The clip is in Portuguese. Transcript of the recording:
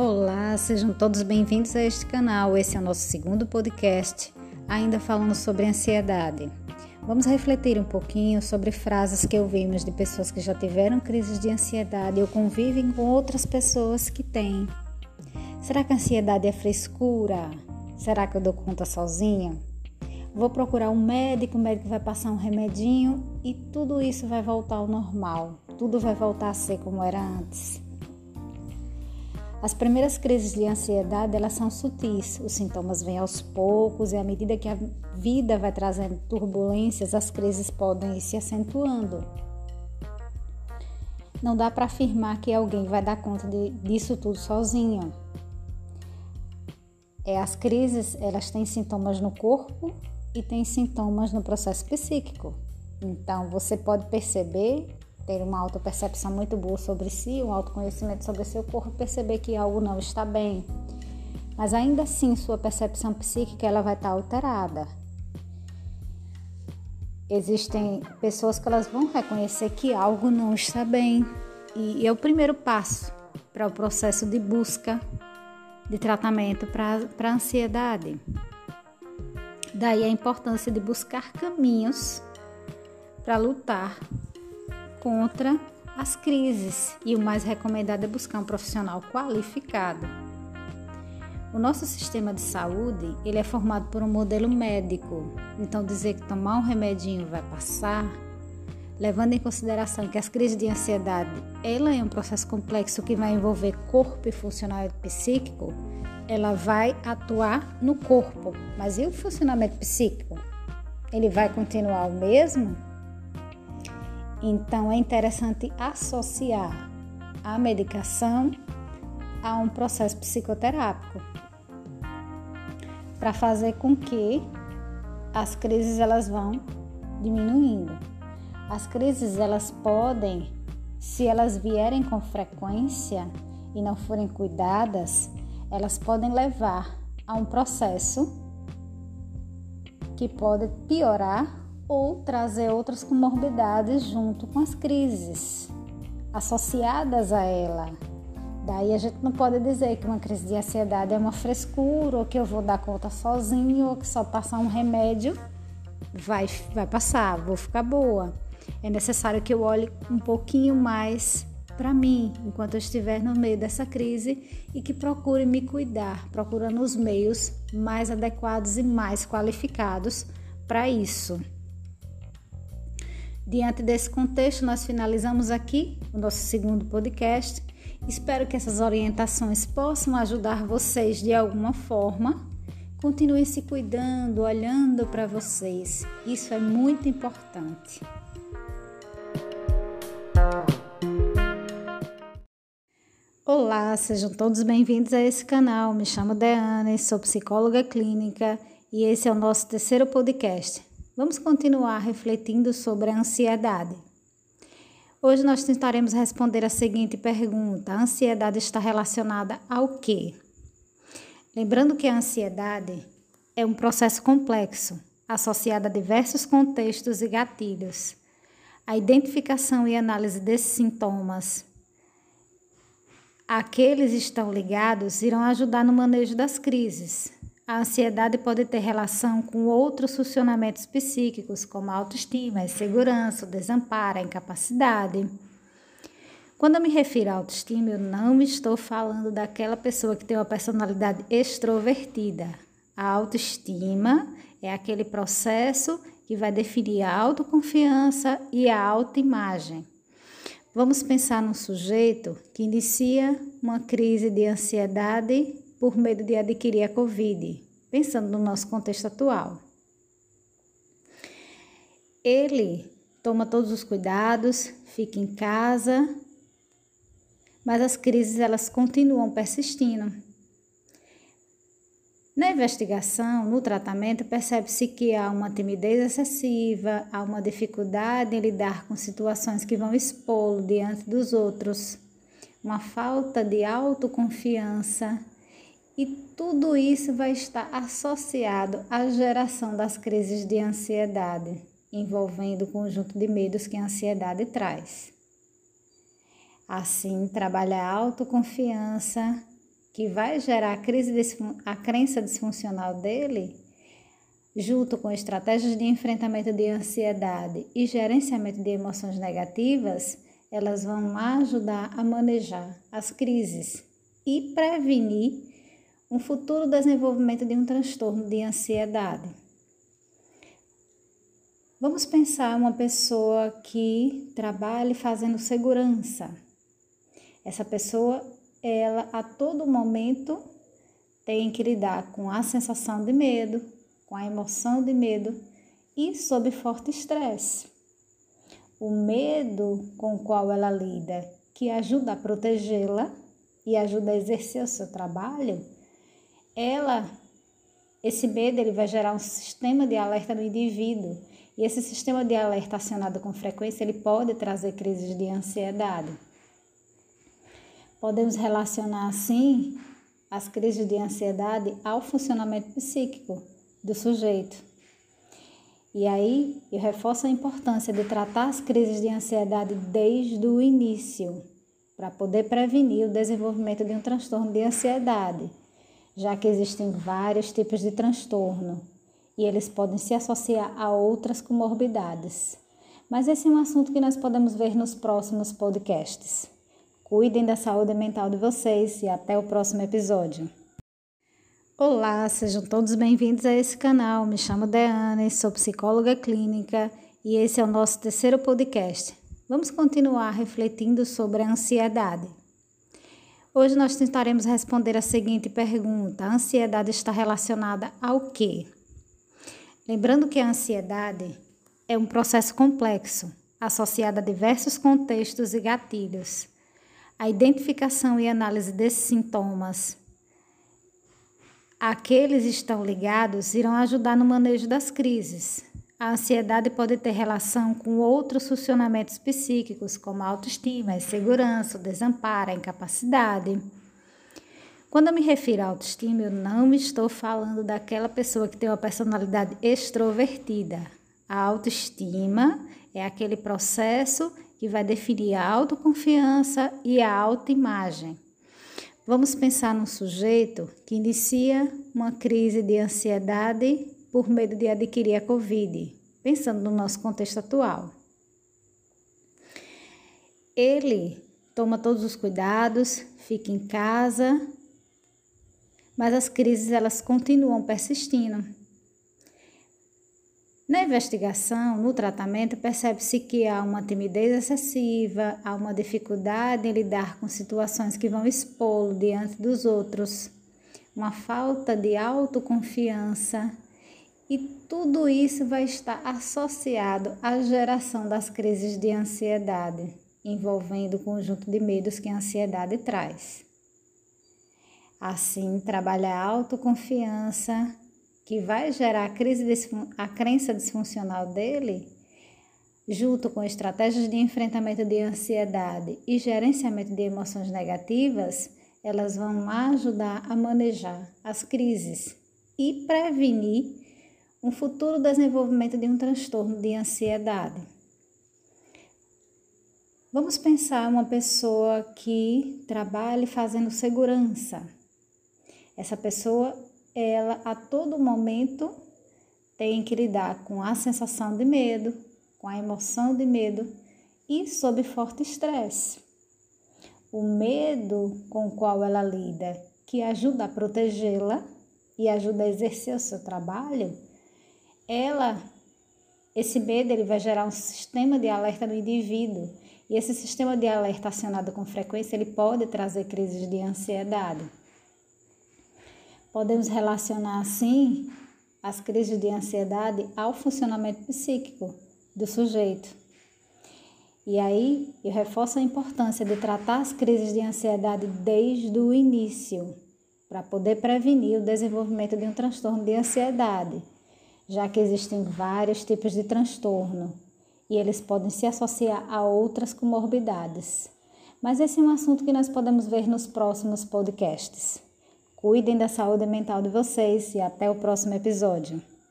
Olá, sejam todos bem-vindos a este canal. Esse é o nosso segundo podcast, ainda falando sobre ansiedade. Vamos refletir um pouquinho sobre frases que ouvimos de pessoas que já tiveram crises de ansiedade ou convivem com outras pessoas que têm. Será que a ansiedade é frescura? Será que eu dou conta sozinha? Vou procurar um médico, o médico vai passar um remedinho e tudo isso vai voltar ao normal. Tudo vai voltar a ser como era antes. As primeiras crises de ansiedade, elas são sutis. Os sintomas vêm aos poucos e à medida que a vida vai trazendo turbulências, as crises podem ir se acentuando. Não dá para afirmar que alguém vai dar conta de, disso tudo sozinho. É, as crises, elas têm sintomas no corpo e têm sintomas no processo psíquico. Então, você pode perceber ter uma autopercepção muito boa sobre si, um autoconhecimento sobre seu corpo, perceber que algo não está bem. Mas ainda assim, sua percepção psíquica ela vai estar alterada. Existem pessoas que elas vão reconhecer que algo não está bem e é o primeiro passo para o processo de busca de tratamento para a ansiedade. Daí a importância de buscar caminhos para lutar contra as crises e o mais recomendado é buscar um profissional qualificado. O nosso sistema de saúde ele é formado por um modelo médico, então dizer que tomar um remedinho vai passar, levando em consideração que as crises de ansiedade ela é um processo complexo que vai envolver corpo e funcionamento psíquico, ela vai atuar no corpo, mas e o funcionamento psíquico? Ele vai continuar o mesmo? Então é interessante associar a medicação a um processo psicoterápico para fazer com que as crises elas vão diminuindo. As crises elas podem, se elas vierem com frequência e não forem cuidadas, elas podem levar a um processo que pode piorar ou trazer outras comorbidades junto com as crises associadas a ela. Daí a gente não pode dizer que uma crise de ansiedade é uma frescura, ou que eu vou dar conta sozinho, ou que só passar um remédio vai, vai passar, vou ficar boa. É necessário que eu olhe um pouquinho mais para mim enquanto eu estiver no meio dessa crise e que procure me cuidar, procurando os meios mais adequados e mais qualificados para isso. Diante desse contexto, nós finalizamos aqui o nosso segundo podcast. Espero que essas orientações possam ajudar vocês de alguma forma. Continuem se cuidando, olhando para vocês. Isso é muito importante. Olá, sejam todos bem-vindos a esse canal. Me chamo Deane, sou psicóloga clínica e esse é o nosso terceiro podcast. Vamos continuar refletindo sobre a ansiedade. Hoje nós tentaremos responder a seguinte pergunta: a ansiedade está relacionada ao quê? Lembrando que a ansiedade é um processo complexo, associado a diversos contextos e gatilhos. A identificação e análise desses sintomas, aqueles estão ligados, irão ajudar no manejo das crises, a ansiedade pode ter relação com outros funcionamentos psíquicos, como a autoestima, a insegurança, o desamparo, a incapacidade. Quando eu me refiro à autoestima, eu não estou falando daquela pessoa que tem uma personalidade extrovertida. A autoestima é aquele processo que vai definir a autoconfiança e a autoimagem. Vamos pensar num sujeito que inicia uma crise de ansiedade por medo de adquirir a Covid, pensando no nosso contexto atual. Ele toma todos os cuidados, fica em casa, mas as crises elas continuam persistindo. Na investigação, no tratamento, percebe-se que há uma timidez excessiva, há uma dificuldade em lidar com situações que vão expô-lo diante dos outros, uma falta de autoconfiança, e tudo isso vai estar associado à geração das crises de ansiedade, envolvendo o conjunto de medos que a ansiedade traz. Assim, trabalhar a autoconfiança, que vai gerar a crise a crença disfuncional dele, junto com estratégias de enfrentamento de ansiedade e gerenciamento de emoções negativas, elas vão ajudar a manejar as crises e prevenir um futuro desenvolvimento de um transtorno de ansiedade. Vamos pensar uma pessoa que trabalhe fazendo segurança. Essa pessoa, ela a todo momento tem que lidar com a sensação de medo, com a emoção de medo e sob forte estresse. O medo com o qual ela lida, que ajuda a protegê-la e ajuda a exercer o seu trabalho, ela esse medo ele vai gerar um sistema de alerta no indivíduo e esse sistema de alerta acionado com frequência, ele pode trazer crises de ansiedade. Podemos relacionar assim as crises de ansiedade ao funcionamento psíquico do sujeito. E aí eu reforço a importância de tratar as crises de ansiedade desde o início, para poder prevenir o desenvolvimento de um transtorno de ansiedade, já que existem vários tipos de transtorno e eles podem se associar a outras comorbidades. Mas esse é um assunto que nós podemos ver nos próximos podcasts. Cuidem da saúde mental de vocês e até o próximo episódio. Olá, sejam todos bem-vindos a esse canal. Me chamo Deane, sou psicóloga clínica e esse é o nosso terceiro podcast. Vamos continuar refletindo sobre a ansiedade. Hoje nós tentaremos responder a seguinte pergunta: a ansiedade está relacionada ao quê? Lembrando que a ansiedade é um processo complexo, associado a diversos contextos e gatilhos. A identificação e análise desses sintomas, aqueles estão ligados, irão ajudar no manejo das crises. A ansiedade pode ter relação com outros funcionamentos psíquicos, como a autoestima, a insegurança, o desamparo, a incapacidade. Quando eu me refiro à autoestima, eu não estou falando daquela pessoa que tem uma personalidade extrovertida. A autoestima é aquele processo que vai definir a autoconfiança e a autoimagem. Vamos pensar num sujeito que inicia uma crise de ansiedade por medo de adquirir a Covid, pensando no nosso contexto atual. Ele toma todos os cuidados, fica em casa mas as crises elas continuam persistindo. Na investigação, no tratamento, percebe-se que há uma timidez excessiva, há uma dificuldade em lidar com situações que vão expô-lo diante dos outros, uma falta de autoconfiança, e tudo isso vai estar associado à geração das crises de ansiedade, envolvendo o conjunto de medos que a ansiedade traz. Assim, trabalha a autoconfiança, que vai gerar a, crise a crença disfuncional dele, junto com estratégias de enfrentamento de ansiedade e gerenciamento de emoções negativas, elas vão ajudar a manejar as crises e prevenir um futuro desenvolvimento de um transtorno de ansiedade. Vamos pensar uma pessoa que trabalhe fazendo segurança essa pessoa, ela a todo momento tem que lidar com a sensação de medo, com a emoção de medo e sob forte estresse. O medo com o qual ela lida, que ajuda a protegê-la e ajuda a exercer o seu trabalho, ela esse medo ele vai gerar um sistema de alerta no indivíduo e esse sistema de alerta acionado com frequência ele pode trazer crises de ansiedade. Podemos relacionar assim as crises de ansiedade ao funcionamento psíquico do sujeito. E aí eu reforço a importância de tratar as crises de ansiedade desde o início, para poder prevenir o desenvolvimento de um transtorno de ansiedade, já que existem vários tipos de transtorno e eles podem se associar a outras comorbidades. Mas esse é um assunto que nós podemos ver nos próximos podcasts. Cuidem da saúde mental de vocês e até o próximo episódio.